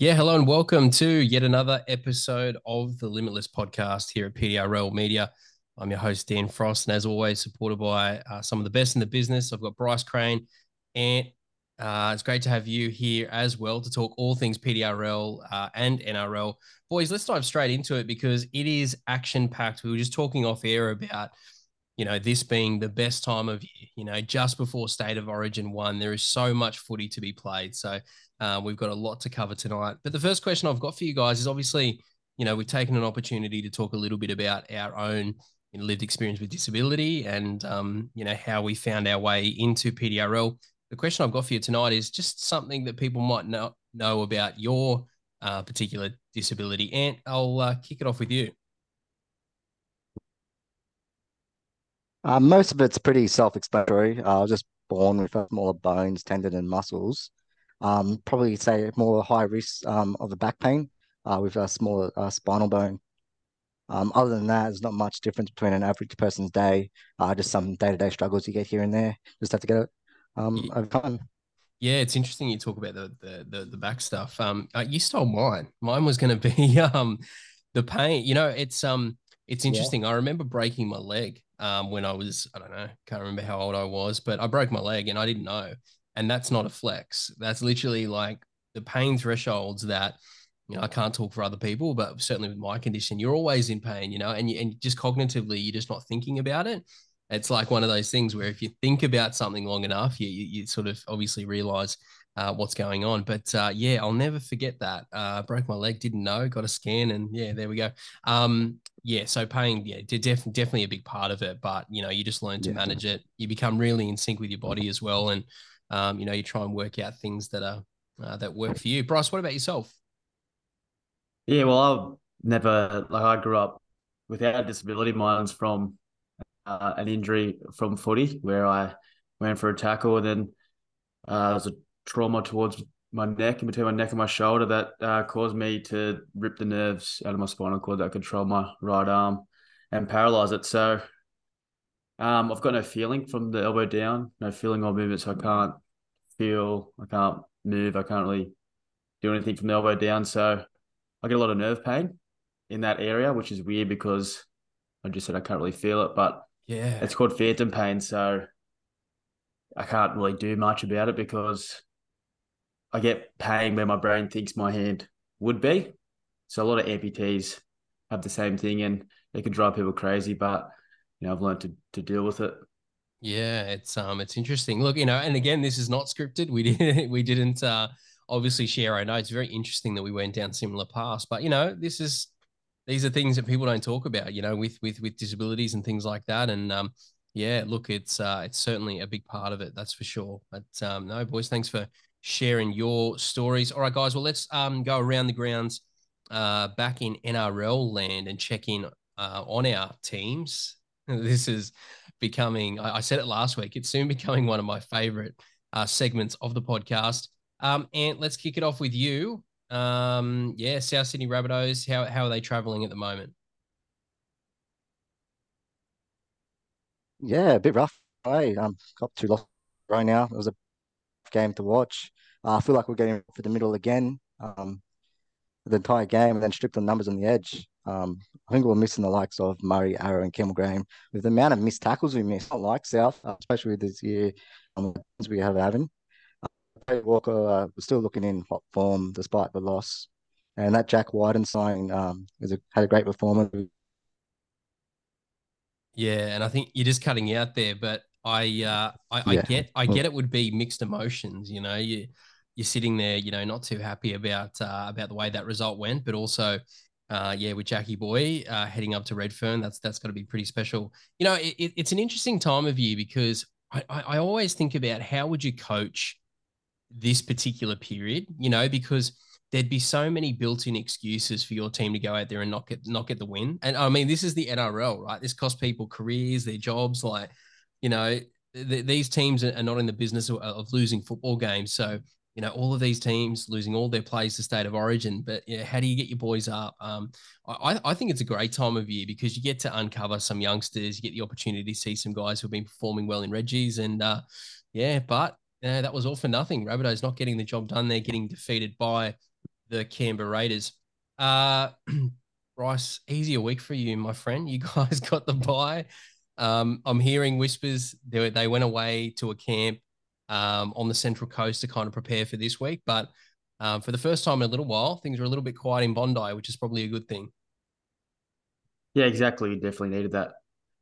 Yeah, hello and welcome to yet another episode of the Limitless podcast here at PDRL Media. I'm your host, Dan Frost, and as always, supported by uh, some of the best in the business. I've got Bryce Crane, and uh, it's great to have you here as well to talk all things PDRL uh, and NRL. Boys, let's dive straight into it because it is action packed. We were just talking off air about you know, this being the best time of year, you know, just before State of Origin one, there is so much footy to be played. So uh, we've got a lot to cover tonight. But the first question I've got for you guys is obviously, you know, we've taken an opportunity to talk a little bit about our own you know, lived experience with disability and, um, you know, how we found our way into PDRL. The question I've got for you tonight is just something that people might not know about your uh, particular disability. And I'll uh, kick it off with you. Uh, most of it's pretty self-explanatory. Uh, I was just born with smaller bones, tendon, and muscles. Um, probably say more high risk um, of a back pain uh, with a smaller uh, spinal bone. Um, other than that, there's not much difference between an average person's day. Uh, just some day-to-day struggles you get here and there. Just have to get it um, Yeah. over time. Yeah, it's interesting you talk about the the the, the back stuff. Um, uh, you stole mine. Mine was going to be um the pain. You know, it's um it's Yeah. interesting. I remember breaking my leg um when I was I don't know, can't remember how old I was, but I broke my leg and I didn't know. And that's not a flex. That's literally like the pain thresholds that you know I can't talk for other people, but certainly with my condition, you're always in pain. You know, and you, and just cognitively, you're just not thinking about it it's like one of those things where if you think about something long enough, you, you, you sort of obviously realize uh, what's going on. But uh, yeah, I'll never forget that. Uh, broke my leg, didn't know, got a scan, and yeah, there we go. Um, yeah, so pain, yeah, de- def- definitely a big part of it. But you know, you just learn to Yeah. manage it. You become really in sync with your body as well, and um, you know, you try and work out things that are uh, that work for you. Bryce, what about yourself? Yeah, well, I've never like I grew up without a disability. Mine's from uh, an injury from footy where I went for a tackle and then uh, there was a trauma towards my neck, in between my neck and my shoulder, that uh, caused me to rip the nerves out of my spinal cord that control my right arm and paralyze it. So um, I've got no feeling from the elbow down, no feeling or movement, so I can't feel, I can't move, I can't really do anything from the elbow down. So I get a lot of nerve pain in that area, which is weird because I just said I can't really feel it, but Yeah, it's called phantom pain. So I can't really do much about it because I get pain where my brain thinks my hand would be. So a lot of amputees have the same thing and it can drive people crazy, but you know, I've learned to, to deal with it. Yeah, it's um it's interesting. Look, you know, and again, this is not scripted. We didn't we didn't uh obviously share our notes. Very interesting that we went down similar paths. But you know, this is these are things that people don't talk about, you know, with with with disabilities and things like that. And um yeah, look, it's uh it's certainly a big part of it, that's for sure. But um no, boys, thanks for sharing your stories. All right, guys, well let's um go around the grounds uh back in NRL land and check in uh on our teams. This is becoming, I, I said it last week, it's soon becoming one of my favorite uh, segments of the podcast. Um, and let's kick it off with you. Um, yeah, South Sydney Rabbitohs, how, how are they traveling at the moment? Yeah, a bit rough. I um, got two losses right now. It was a game to watch. Uh, I feel like we're getting for the middle again. Um, the entire game and then stripped on numbers on the edge. Um, I think we're missing the likes of Murray, Arrow, and Campbell Graham with the amount of missed tackles we missed. Not like South, uh, especially this year, um, as we have having. Uh, Walker uh, was still looking in hot form despite the loss, and that Jack Wighton sign um, was a, had a great performance. Yeah, and I think you're just cutting out there, but I uh I, I get I get it would be mixed emotions, you know. You you're sitting there, you know, not too happy about uh about the way that result went, but also uh yeah, with Jackie Boy uh heading up to Redfern, that's that's gotta be pretty special. You know, it, it- it's an interesting time of year because I, I, I always think about how would you coach this particular period, you know, because there'd be so many built-in excuses for your team to go out there and not get not get the win. And I mean, this is the NRL, right? This costs people careers, their jobs. Like, you know, th- these teams are not in the business of, of losing football games. So, you know, all of these teams losing all their players to state of origin. But yeah, how do you get your boys up? Um, I, I think it's a great time of year because you get to uncover some youngsters. You get the opportunity to see some guys who've been performing well in Reggie's, and uh, yeah, but uh, that was all for nothing. Rabbitohs not getting the job done. They're getting defeated by the Canberra Raiders. Uh, Bryce, easier week for you, my friend. You guys got the bye. Um, I'm hearing whispers they, they went away to a camp um, on the Central Coast to kind of prepare for this week. But um, for the first time in a little while, things are a little bit quiet in Bondi, which is probably a good thing. Yeah, exactly. We definitely needed that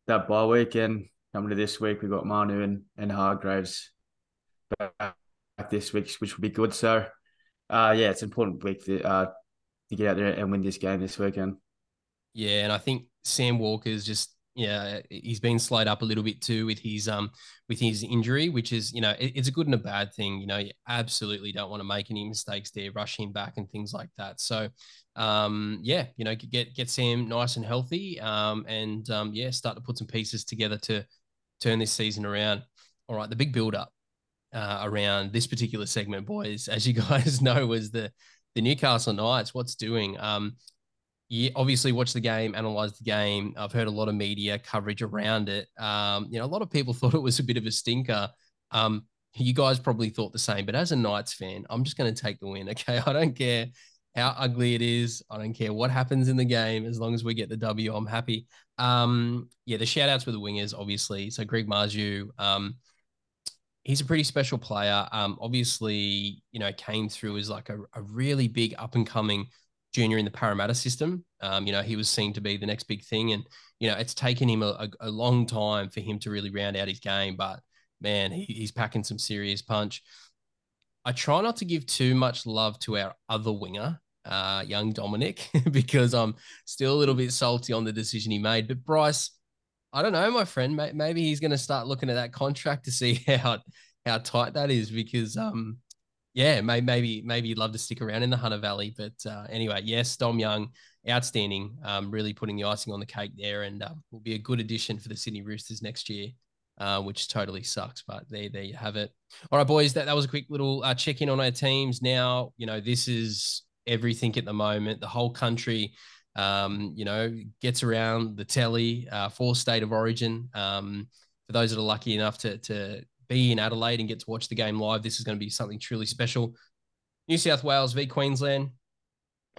that bye week, and coming to this week, we've got Manu and, and Hargreaves back this week, which will be good. So, uh, yeah, it's an important week to, uh, to get out there and win this game this weekend. Yeah, and I think Sam Walker's just yeah, he's been slowed up a little bit too with his um with his injury, which is you know it, it's a good and a bad thing. You know, you absolutely don't want to make any mistakes there, rush him back and things like that. So, um, yeah, you know, get get Sam nice and healthy, um, and um, yeah, start to put some pieces together to turn this season around. All right, the big build up uh, around this particular segment, boys, as you guys know, was the the Newcastle Knights. What's doing? Um, you obviously watched the game, analyzed the game. I've heard a lot of media coverage around it. Um, you know, a lot of people thought it was a bit of a stinker. Um, you guys probably thought the same, but as a Knights fan, I'm just going to take the win. Okay, I don't care how ugly it is. I don't care what happens in the game. As long as we get the W, I'm happy. Um, yeah, the shout outs for the wingers, obviously. So Greg Marzhew, um, he's a pretty special player. Um, obviously, you know, came through as like a, a really big up and coming junior in the Parramatta system. Um, you know, he was seen to be the next big thing. And, you know, it's taken him a, a long time for him to really round out his game. But man, he, he's packing some serious punch. I try not to give too much love to our other winger, uh, young Dominic, because I'm still a little bit salty on the decision he made. But Bryce, I don't know, my friend. Maybe he's going to start looking at that contract to see how how tight that is because um yeah, maybe maybe maybe you'd love to stick around in the Hunter Valley. But uh, anyway, yes, Dom Young, outstanding, um, really putting the icing on the cake there, and uh, will be a good addition for the Sydney Roosters next year. Uh, which totally sucks, but there, there you have it. All right, boys, that, that was a quick little uh, check in on our teams. Now, you know, this is everything at the moment. The whole country, um, you know, gets around the telly uh, for state of origin. Um, for those that are lucky enough to, to be in Adelaide and get to watch the game live, this is going to be something truly special. New South Wales v Queensland.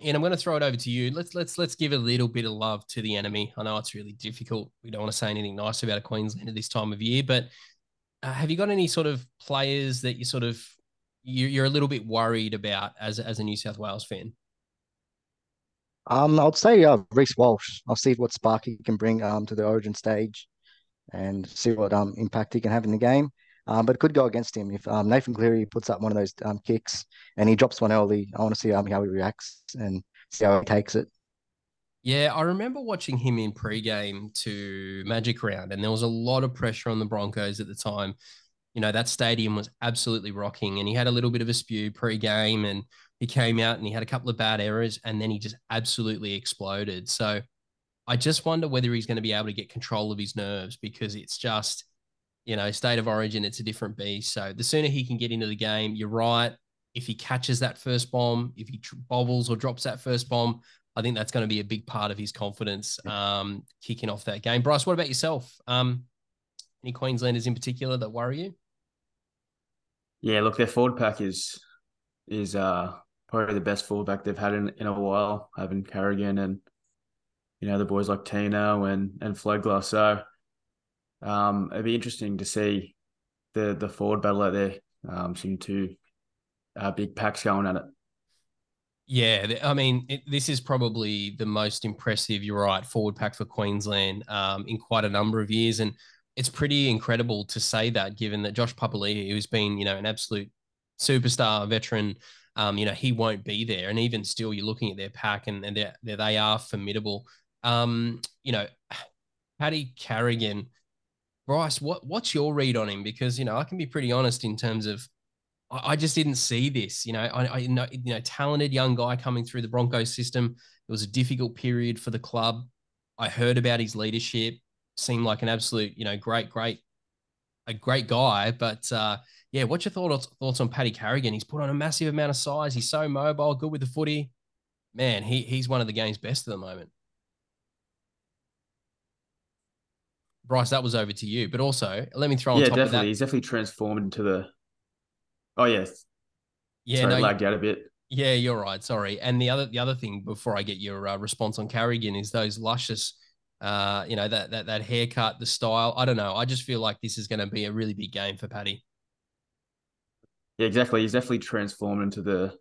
And I'm going to throw it over to you. Let's let's let's give a little bit of love to the enemy. I know it's really difficult. We don't want to say anything nice about a Queensland at this time of year, but uh, have you got any sort of players that you sort of you, are a little bit worried about as as a New South Wales fan? Um, I'd say uh, Reece Walsh. I'll see what spark he can bring um to the Origin stage, and see what um impact he can have in the game. Um, but it could go against him if um, Nathan Cleary puts up one of those um, kicks and he drops one early. I want to see um, how he reacts and see how he takes it. Yeah, I remember watching him in pre-game to Magic Round, and there was a lot of pressure on the Broncos at the time. You know, that stadium was absolutely rocking, and he had a little bit of a spew pre-game, and he came out and he had a couple of bad errors, and then he just absolutely exploded. So I just wonder whether he's going to be able to get control of his nerves because it's just – you know, state of origin, it's a different beast. So the sooner he can get into the game, you're right. If he catches that first bomb, if he bobbles or drops that first bomb, I think that's going to be a big part of his confidence um, kicking off that game. Bryce, what about yourself? Um, any Queenslanders in particular that worry you? Yeah, look, their forward pack is is uh, probably the best fullback they've had in, in a while, having Carrigan and you know the boys like Tino and and Flegler. So um, it'd be interesting to see the the forward battle out there. Um, some two uh, big packs going at it. Yeah, I mean, it, this is probably the most impressive. You're right, forward pack for Queensland um, in quite a number of years, and it's pretty incredible to say that, given that Josh Papali'i, who's been you know an absolute superstar veteran, um, you know he won't be there, and even still, you're looking at their pack, and, and they they are formidable. Um, you know, Paddy Carrigan Bryce, what what's your read on him? Because you know I can be pretty honest in terms of I, I just didn't see this. You know, I, I know you know talented young guy coming through the Broncos system. It was a difficult period for the club. I heard about his leadership. Seemed like an absolute you know great great a great guy. But uh, yeah, what's your thoughts thoughts on Paddy Carrigan? He's put on a massive amount of size. He's so mobile, good with the footy. Man, he he's one of the game's best at the moment. Bryce, that was over to you. But also, let me throw on yeah, top definitely. of that. Yeah definitely he's definitely transformed into the. Oh yes. Yeah, Sorry, no, lagged out a bit. Yeah, you're right. Sorry. And the other the other thing before I get your uh, response on Carrigan is those luscious, uh, you know, that that that haircut, the style. I don't know. I just feel like this is going to be a really big game for Paddy. Yeah, exactly. He's definitely transformed into the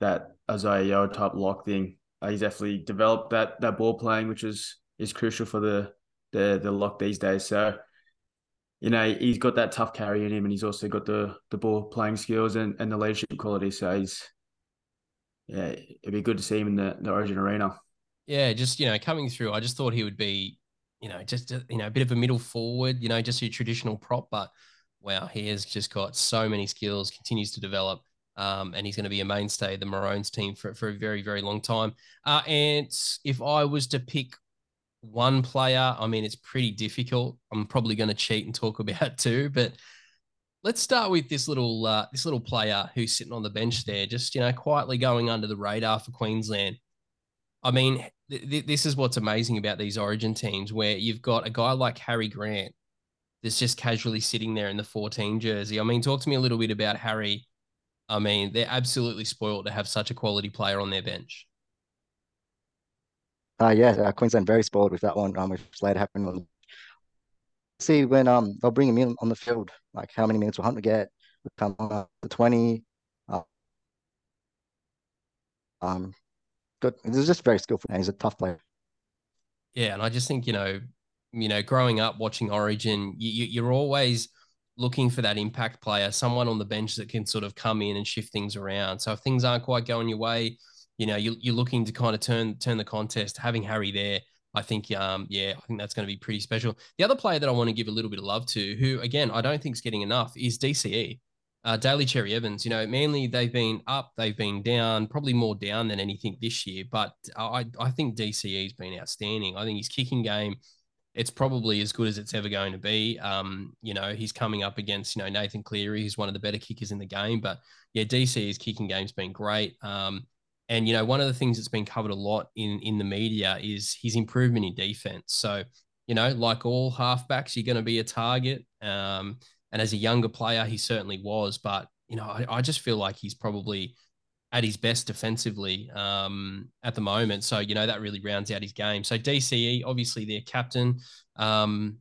that Isaah Yeo type lock thing. Uh, he's definitely developed that that ball playing, which is is crucial for the the the lock these days. So, you know, he's got that tough carry in him, and he's also got the the ball playing skills and, and the leadership quality. So he's yeah, it'd be good to see him in the, the Origin arena. Yeah, just you know, coming through, I just thought he would be, you know, just you know, a bit of a middle forward, you know, just your traditional prop, but wow, he has just got so many skills, continues to develop. Um, and he's going to be a mainstay of the Maroons team for, for a very, very long time. Uh, and if I was to pick one player, I mean, it's pretty difficult. I'm probably going to cheat and talk about two, but let's start with this little uh, this little player who's sitting on the bench there, just you know, quietly going under the radar for Queensland. I mean, th- th- this is what's amazing about these Origin teams, where you've got a guy like Harry Grant that's just casually sitting there in the 14 jersey. I mean, talk to me a little bit about Harry. I mean, they're absolutely spoiled to have such a quality player on their bench. Uh, yeah, uh, Queensland very spoiled with that one, um, which later happened see when um they'll bring him in on the field, like how many minutes will Hunter get? Come on the twenty. Uh, um, good. He's just very skillful, and he's a tough player. Yeah, and I just think you know, you know, growing up watching Origin, you, you're always looking for that impact player, someone on the bench that can sort of come in and shift things around. So if things aren't quite going your way, you know, you, you're looking to kind of turn turn the contest. Having Harry there I think, um, yeah, I think that's going to be pretty special. The other player that I want to give a little bit of love to, who again I don't think is getting enough, is DCE. Uh, Daly Cherry Evans, you know, Manly they've been up, they've been down, probably more down than anything this year. But I, I think DCE's been outstanding. I think his kicking game, it's probably as good as it's ever going to be. Um, you know, he's coming up against, you know, Nathan Cleary, who's one of the better kickers in the game. But yeah, DCE's kicking game's been great. Um, and you know, one of the things that's been covered a lot in in the media is his improvement in defense. So, you know, like all halfbacks, you're going to be a target. Um, and as a younger player, he certainly was. But you know, I, I just feel like he's probably at his best defensively um, at the moment. So, you know, that really rounds out his game. So DCE, obviously their captain, um,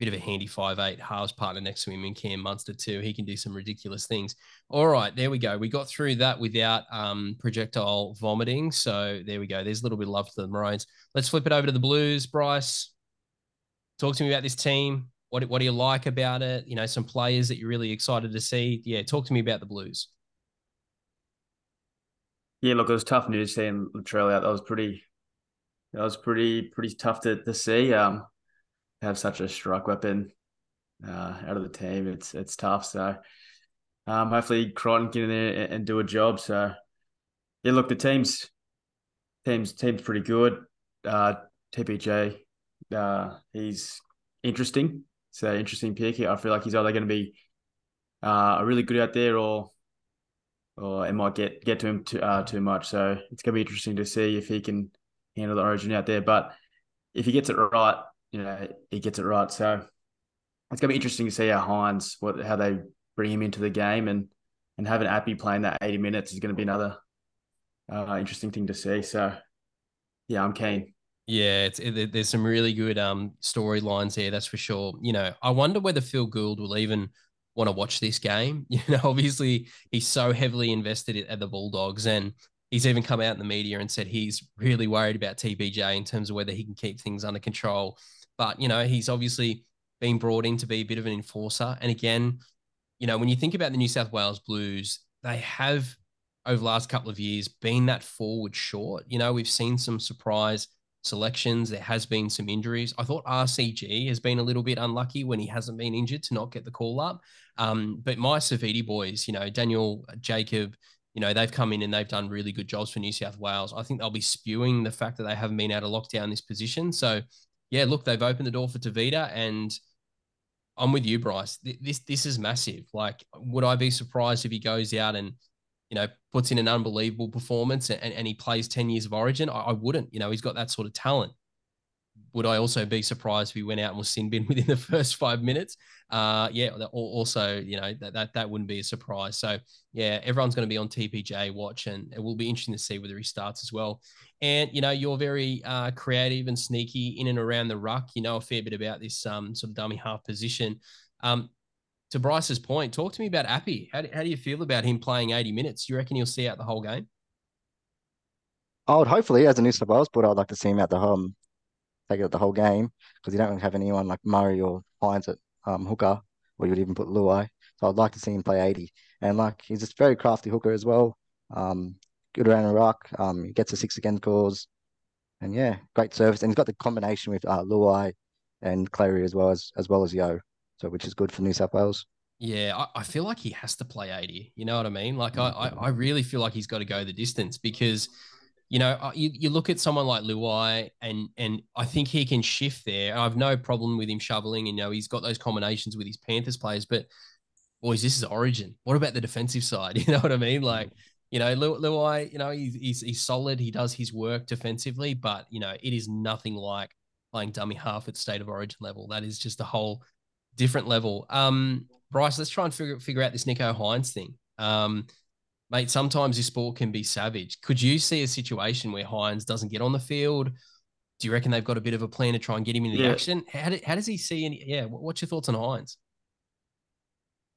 bit of a handy five eight halves partner next to him in Cam Munster too. He can do some ridiculous things. All right, there we go. We got through that without um, projectile vomiting. So there we go. There's a little bit of love for the Maroons. Let's flip it over to the Blues. Bryce, talk to me about this team. What what do you like about it? You know, some players that you're really excited to see. Yeah, talk to me about the Blues. Yeah, look, it was tough news seeing Latrell out. That was pretty. That was pretty pretty tough to, to see. Um, have such a strike weapon uh, out of the team. It's it's tough. So um, hopefully Crichton get in there and, and, do a job. So yeah, look, the team's team's team's pretty good. Uh, TPJ, uh, he's interesting. So interesting pick. I feel like he's either going to be uh, really good out there or or it might get get to him too, uh, too much. So it's going to be interesting to see if he can handle the origin out there. But if he gets it right, you know, he gets it right. So it's gonna be interesting to see how Hynes what how they bring him into the game and and having Appy playing that 80 minutes is going to be another uh, interesting thing to see. So yeah, I'm keen. Yeah, it's it, there's some really good um storylines here, that's for sure. You know, I wonder whether Phil Gould will even want to watch this game. You know, obviously he's so heavily invested at the Bulldogs, and he's even come out in the media and said he's really worried about TPJ in terms of whether he can keep things under control. But, you know, he's obviously been brought in to be a bit of an enforcer. And again, you know, when you think about the New South Wales Blues, they have over the last couple of years been that forward short. You know, we've seen some surprise selections. There has been some injuries. I thought RCG has been a little bit unlucky when he hasn't been injured to not get the call up. Um, but my Saifiti boys, you know, Daniel Jacob, you know, they've come in and they've done really good jobs for New South Wales. I think they'll be spewing the fact that they haven't been able to lock down this position. So yeah, look, they've opened the door for Tevita, and I'm with you, Bryce. This this is massive. Like, would I be surprised if he goes out and you know puts in an unbelievable performance and, and he plays 10 years of origin? I, I wouldn't. You know, he's got that sort of talent. Would I also be surprised if he went out and was sin bin within the first five minutes? Uh, yeah, also, you know, that, that, that wouldn't be a surprise. So, yeah, everyone's going to be on TPJ watch, and it will be interesting to see whether he starts as well. And, you know, you're very uh, creative and sneaky in and around the ruck. You know a fair bit about this um, sort of dummy half position. Um, to Bryce's point, talk to me about Appy. How do, how do you feel about him playing 80 minutes? Do you reckon he'll see out the whole game? I would hopefully, as a New South Wales but I'd like to see him out the home, take it the whole game because you don't really have anyone like Murray or Hynes at um, hooker, or you would even put Luai. So I'd like to see him play 80. And like he's a very crafty hooker as well. Um, good around the rock. Um, he gets a six again calls. And yeah, great service. And he's got the combination with uh, Luai and Cleary as well as as well as Yeo so which is good for New South Wales. Yeah, I, I feel like he has to play 80. You know what I mean? Like I, I, I really feel like he's got to go the distance because, you know, uh, you, you look at someone like Luai and and I think he can shift there. I have no problem with him shoveling. And, you know, he's got those combinations with his Panthers players, but boys, this is Origin. What about the defensive side? You know what I mean? Like, you know, Luai, you know, he's, he's, he's solid. He does his work defensively, but you know, it is nothing like playing dummy half at state of origin level. That is just a whole different level. Um, Bryce, let's try and figure figure out this Nicho Hynes thing. Um, mate, sometimes this sport can be savage. Could you see a situation where Hynes doesn't get on the field? Do you reckon they've got a bit of a plan to try and get him into the yeah. action? How, do, how does he see any? Yeah, what's your thoughts on Hynes?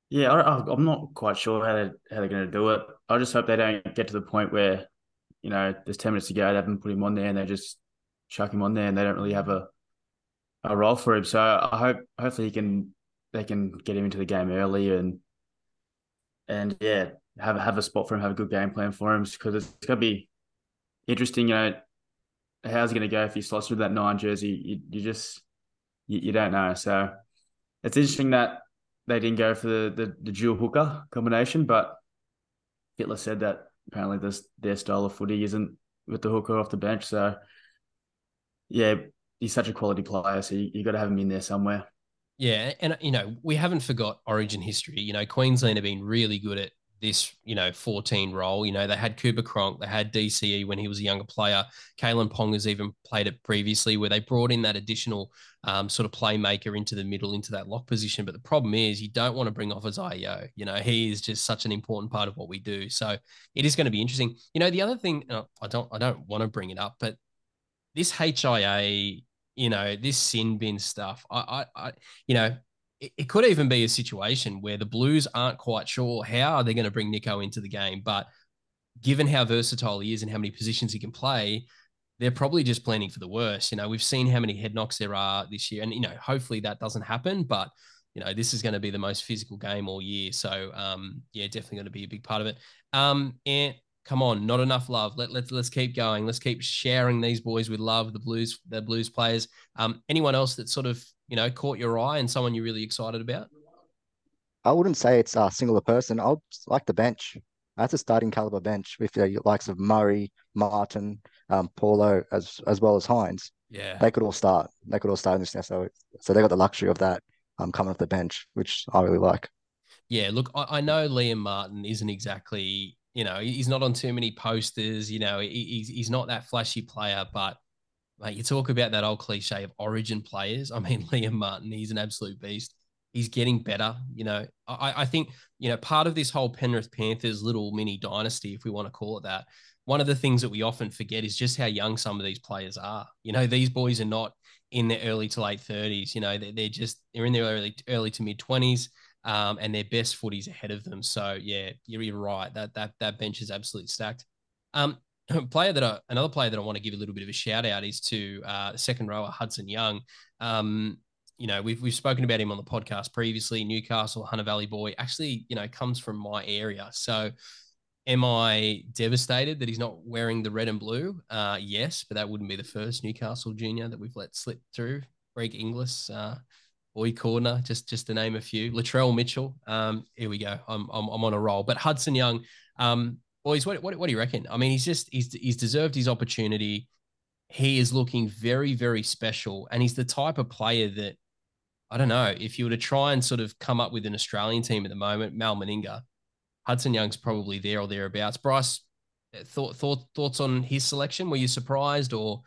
Yeah, I, am not quite sure how they how they're going to do it. I just hope they don't get to the point where, you know, there's ten minutes to go, they haven't put him on there, and they just chuck him on there, and they don't really have a a role for him. So I hope hopefully he can they can get him into the game early and and yeah have have a spot for him, have a good game plan for him because it's gonna be interesting. You know, how's it gonna go if he slots through that nine jersey? You, you just you, you don't know. So it's interesting that they didn't go for the the, the dual hooker combination, but Fittler said that apparently this their style of footy isn't with the hooker off the bench. So yeah, he's such a quality player, so you, you got to have him in there somewhere. Yeah, and you know we haven't forgot Origin history. You know Queensland have been really good at this, you know, 14 role. You know, they had Cooper Cronk, they had DCE when he was a younger player. Kalyn Ponga has even played it previously, where they brought in that additional um, sort of playmaker into the middle, into that lock position. But the problem is, you don't want to bring off Isaah Yeo. You know, he is just such an important part of what we do. So it is going to be interesting. You know, the other thing, uh, I don't, I don't want to bring it up, but this HIA you know, this sin bin stuff. I, I, I you know, it, could even be a situation where the Blues aren't quite sure how they're going to bring Nicho into the game, but given how versatile he is and how many positions he can play, they're probably just planning for the worst. You know, we've seen how many head knocks there are this year, and you know, hopefully that doesn't happen, but you know, this is going to be the most physical game all year. So, um, yeah, definitely going to be a big part of it. Um, and come on, not enough love. Let, let's let's keep going. Let's keep sharing these boys with love. The Blues, the Blues players. Um, anyone else that sort of you know caught your eye and someone you're really excited about? I wouldn't say it's a singular person. I like the bench. That's a starting caliber bench with the likes of Murray, Martin, um, Paulo, as as well as Hynes. Yeah, they could all start. They could all start in this. So so they got the luxury of that um, coming off the bench, which I really like. Yeah, look, I, I know Liam Martin isn't exactly you know, he's not on too many posters. You know, he's he's not that flashy player, but mate, you talk about that old cliche of origin players. I mean, Liam Martin, he's an absolute beast. He's getting better. You know, I, I think, you know, part of this whole Penrith Panthers little mini dynasty, if we want to call it that, one of the things that we often forget is just how young some of these players are. You know, these boys are not in their early to late 30s. You know, they're, they're just, they're in their early, early to mid 20s um, and their best footies ahead of them. So yeah, you're, you're right. That that that bench is absolutely stacked. Um, player that I, another player that I want to give a little bit of a shout out is to uh, second rower Hudson Young. Um, you know, we've we've spoken about him on the podcast previously. Newcastle, Hunter Valley boy, actually, you know, comes from my area. So, am I devastated that he's not wearing the red and blue? Uh, yes, but that wouldn't be the first Newcastle junior that we've let slip through. Greg Inglis, uh, Boyd Cordner, just just to name a few. Latrell Mitchell. Um, here we go. I'm, I'm, I'm on a roll. But Hudson Young, um, boys, what, what, what do you reckon? I mean, he's just he's he's deserved his opportunity. He is looking very very special, and he's the type of player that I don't know if you were to try and sort of come up with an Australian team at the moment, Mal Meninga, Hudson Young's probably there or thereabouts. Bryce, thought thought thoughts on his selection? Were you surprised or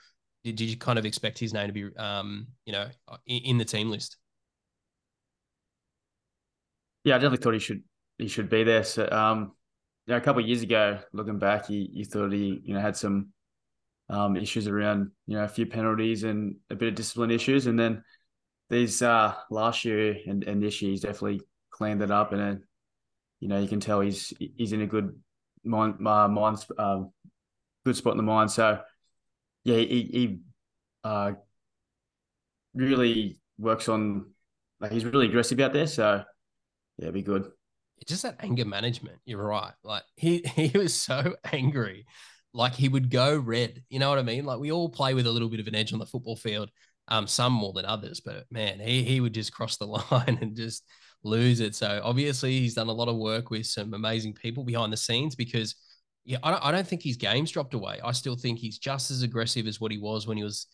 did, you kind of expect his name to be, um, you know, in, in the team list? Yeah, I definitely thought he should he should be there. So, um, know, a couple of years ago, looking back, you, you thought he you know had some um, issues around you know a few penalties and a bit of discipline issues, and then these uh, last year and, and this year he's definitely cleaned it up, and then you know you can tell he's he's in a good mind uh, mind uh, good spot in the mind. So yeah, he, he uh, really works on like he's really aggressive out there. So yeah, be good. Just that anger management. You're right. Like he he was so angry, like he would go red. You know what I mean? Like we all play with a little bit of an edge on the football field. Um, some more than others, but man, he he would just cross the line and just lose it. So obviously he's done a lot of work with some amazing people behind the scenes because yeah, I don't, I don't think his game's dropped away. I still think he's just as aggressive as what he was when he was,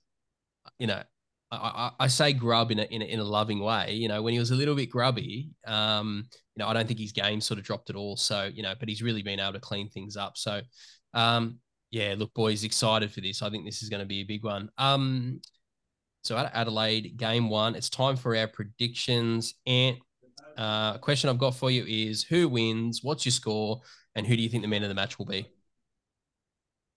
you know, I, I, say grub in a, in a, in a loving way. You know, when he was a little bit grubby, um, you know, I don't think his game sort of dropped at all. So you know, but he's really been able to clean things up. So, um, yeah, look, boys, excited for this. I think this is going to be a big one. Um, so Adelaide, game one, it's time for our predictions. And uh, question I've got for you is: Who wins? What's your score? And who do you think the man of the match will be?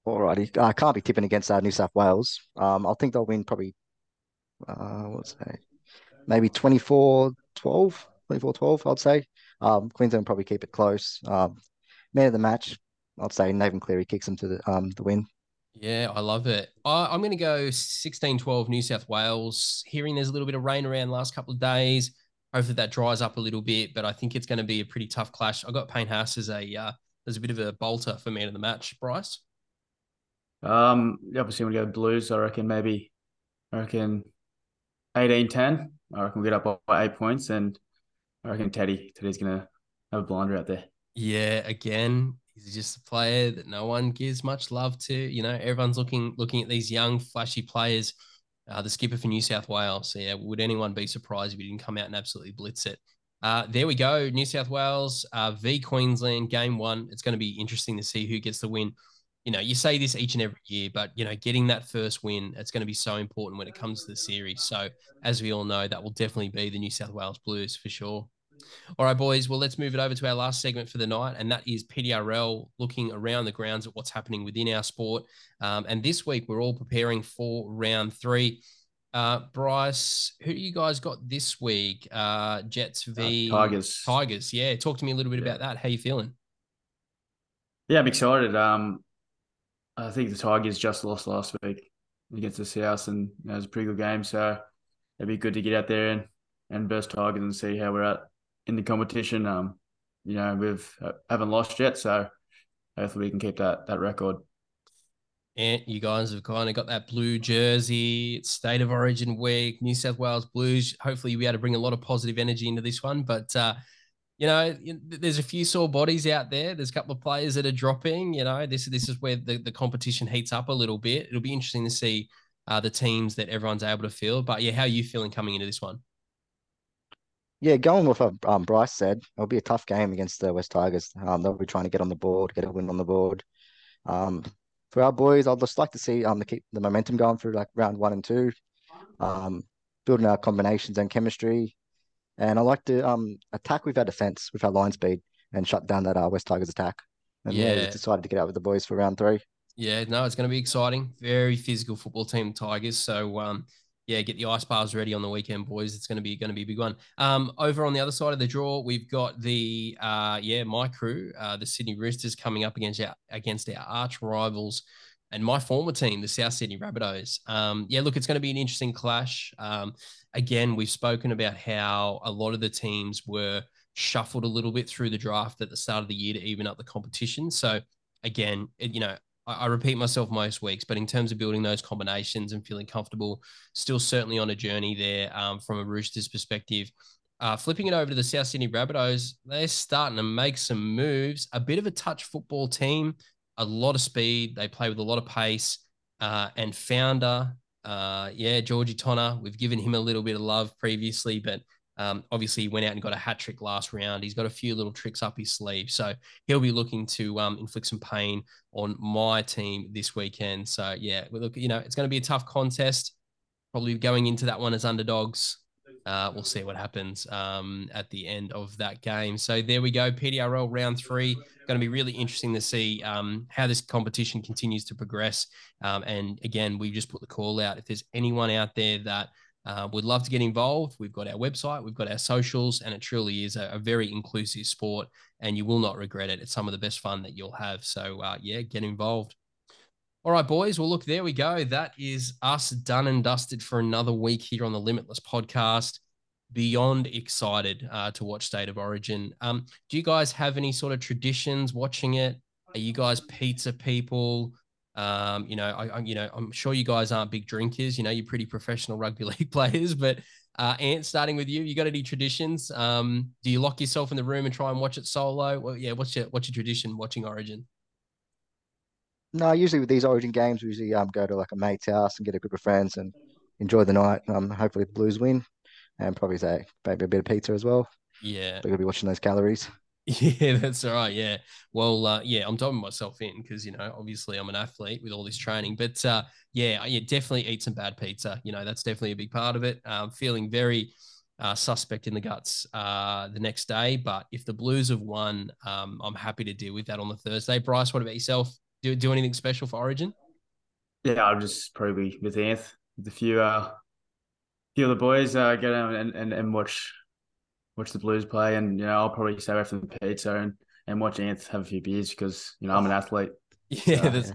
Alrighty, I can't be tipping against uh, New South Wales. Um, I think they'll win probably. Uh, what's say, maybe 24 12, 24 12, I'd say. Um, Queensland probably keep it close. Um, man of the match, I'd say Nathan Cleary kicks them to the um the win. Yeah, I love it. I, am going to go 16 12 New South Wales. Hearing there's a little bit of rain around the last couple of days. Hopefully that dries up a little bit, but I think it's going to be a pretty tough clash. I got Payne Haas as a uh, as a bit of a bolter for man of the match. Bryce. Um, obviously, we go Blues. I reckon maybe, I reckon 18-10. I reckon we get up by eight points, and I reckon Teddy Teddy's gonna have a blinder out there. Yeah, again, he's just a player that no one gives much love to. You know, everyone's looking looking at these young, flashy players. Uh, the skipper for New South Wales. So yeah, would anyone be surprised if he didn't come out and absolutely blitz it? Uh, there we go. New South Wales uh, v Queensland game one. It's going to be interesting to see who gets the win. You know, you say this each and every year, but you know, getting that first win, it's going to be so important when it comes to the series. So, as we all know, that will definitely be the New South Wales Blues for sure. All right, boys. Well, let's move it over to our last segment for the night, and that is PDRL looking around the grounds at what's happening within our sport. Um, and this week, we're all preparing for round three. Uh, Bryce, who do you guys got this week? Uh, Jets uh, v uh, Tigers. Tigers, yeah. Talk to me a little bit yeah. about that. How you feeling? Yeah, I'm excited. Um, I think the Tigers just lost last week against the South, and you know, it was a pretty good game. So it'd be good to get out there and and burst Tigers and see how we're at in the competition. Um, you know, we've uh, haven't lost yet, so hopefully we can keep that that record. And you guys have kind of got that blue jersey. It's state of origin week, New South Wales Blues. Hopefully, you'll be able to bring a lot of positive energy into this one. But uh, you know, there's a few sore bodies out there. There's a couple of players that are dropping. You know, this this is where the, the competition heats up a little bit. It'll be interesting to see uh, the teams that everyone's able to field. But yeah, how are you feeling coming into this one? Yeah, going with what um, Bryce said, it'll be a tough game against the West Tigers. Um, they'll be trying to get on the board, get a win on the board. Um, for our boys, I'd just like to see um to keep the momentum going through like round one and two, um, building our combinations and chemistry, and I like to um attack with our defense with our line speed and shut down that uh, West Tigers attack. And yeah, yeah decided to get out with the boys for round three. Yeah, no, it's going to be exciting. Very physical football team, Tigers. So um, yeah, get the ice bars ready on the weekend, boys. It's going to be going to be a big one. Um, over on the other side of the draw, we've got the uh, yeah, my crew, uh, the Sydney Roosters, coming up against our against our arch rivals, and my former team, the South Sydney Rabbitohs. Um, yeah, look, it's going to be an interesting clash. Um, again, we've spoken about how a lot of the teams were shuffled a little bit through the draft at the start of the year to even up the competition. So again, it, you know, I, I, repeat myself most weeks, but in terms of building those combinations and feeling comfortable, still certainly on a journey there um, from a Roosters perspective. Uh, flipping it over to the South Sydney Rabbitohs, they're starting to make some moves. A bit of a touch football team, a lot of speed. They play with a lot of pace. Uh, and founder, uh, yeah, Georgie Tonner, we've given him a little bit of love previously, but Um, obviously, he went out and got a hat trick last round. He's got a few little tricks up his sleeve. So he'll be looking to um, inflict some pain on my team this weekend. So, yeah, look, you know, it's going to be a tough contest. Probably going into that one as underdogs. Uh, we'll see what happens um, at the end of that game. So there we go, PDRL round three. Going to be really interesting to see um, how this competition continues to progress. Um, and again, we just put the call out. If there's anyone out there that uh, would love to get involved, we've got our website, we've got our socials, and it truly is a, a, very inclusive sport, and you will not regret it. It's some of the best fun that you'll have. So uh, yeah, get involved. All right, boys. Well, look, there we go. That is us done and dusted for another week here on the Limitless podcast. Beyond excited uh, to watch State of Origin. Um, do you guys have any sort of traditions watching it? Are you guys pizza people? Um, you know, I, I, you know, I'm sure you guys aren't big drinkers. You know, you're pretty professional rugby league players. But uh, Ant, starting with you, you got any traditions? Um, do you lock yourself in the room and try and watch it solo? Well, yeah, what's your what's your tradition watching Origin? No, usually with these Origin games, we usually um, go to like a mate's house and get a group of friends and enjoy the night. Um, hopefully the Blues win, and probably say maybe a bit of pizza as well. Yeah, we're gonna be watching those calories. Yeah, that's all right. Yeah. Well, uh, yeah, I'm diving myself in because, you know, obviously I'm an athlete with all this training, but uh, yeah, yeah, definitely eat some bad pizza. You know, that's definitely a big part of it. Um, feeling very uh, suspect in the guts uh, the next day. But if the Blues have won, um, I'm happy to deal with that on the Thursday. Bryce, what about yourself? Do do anything special for Origin? Yeah, I'll just probably with Anth, with a few uh few of the boys, uh get out and, and, and watch watch the Blues play and you know, I'll probably stay away from the pizza and, and watch Anth have a few beers because you know I'm an athlete. Yeah, so, that's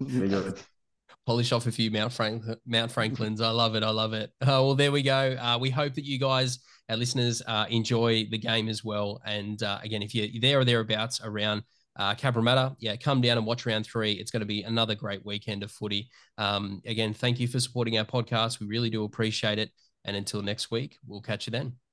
yeah. polish off a few Mount Frank Mount Franklins. I love it. I love it. Uh, well, there we go. Uh, we hope that you guys, our listeners, uh, enjoy the game as well. And uh, again, if you're there or thereabouts around uh, Cabramatta, yeah, come down and watch round three. It's going to be another great weekend of footy. Um, again, thank you for supporting our podcast. We really do appreciate it. And until next week, we'll catch you then.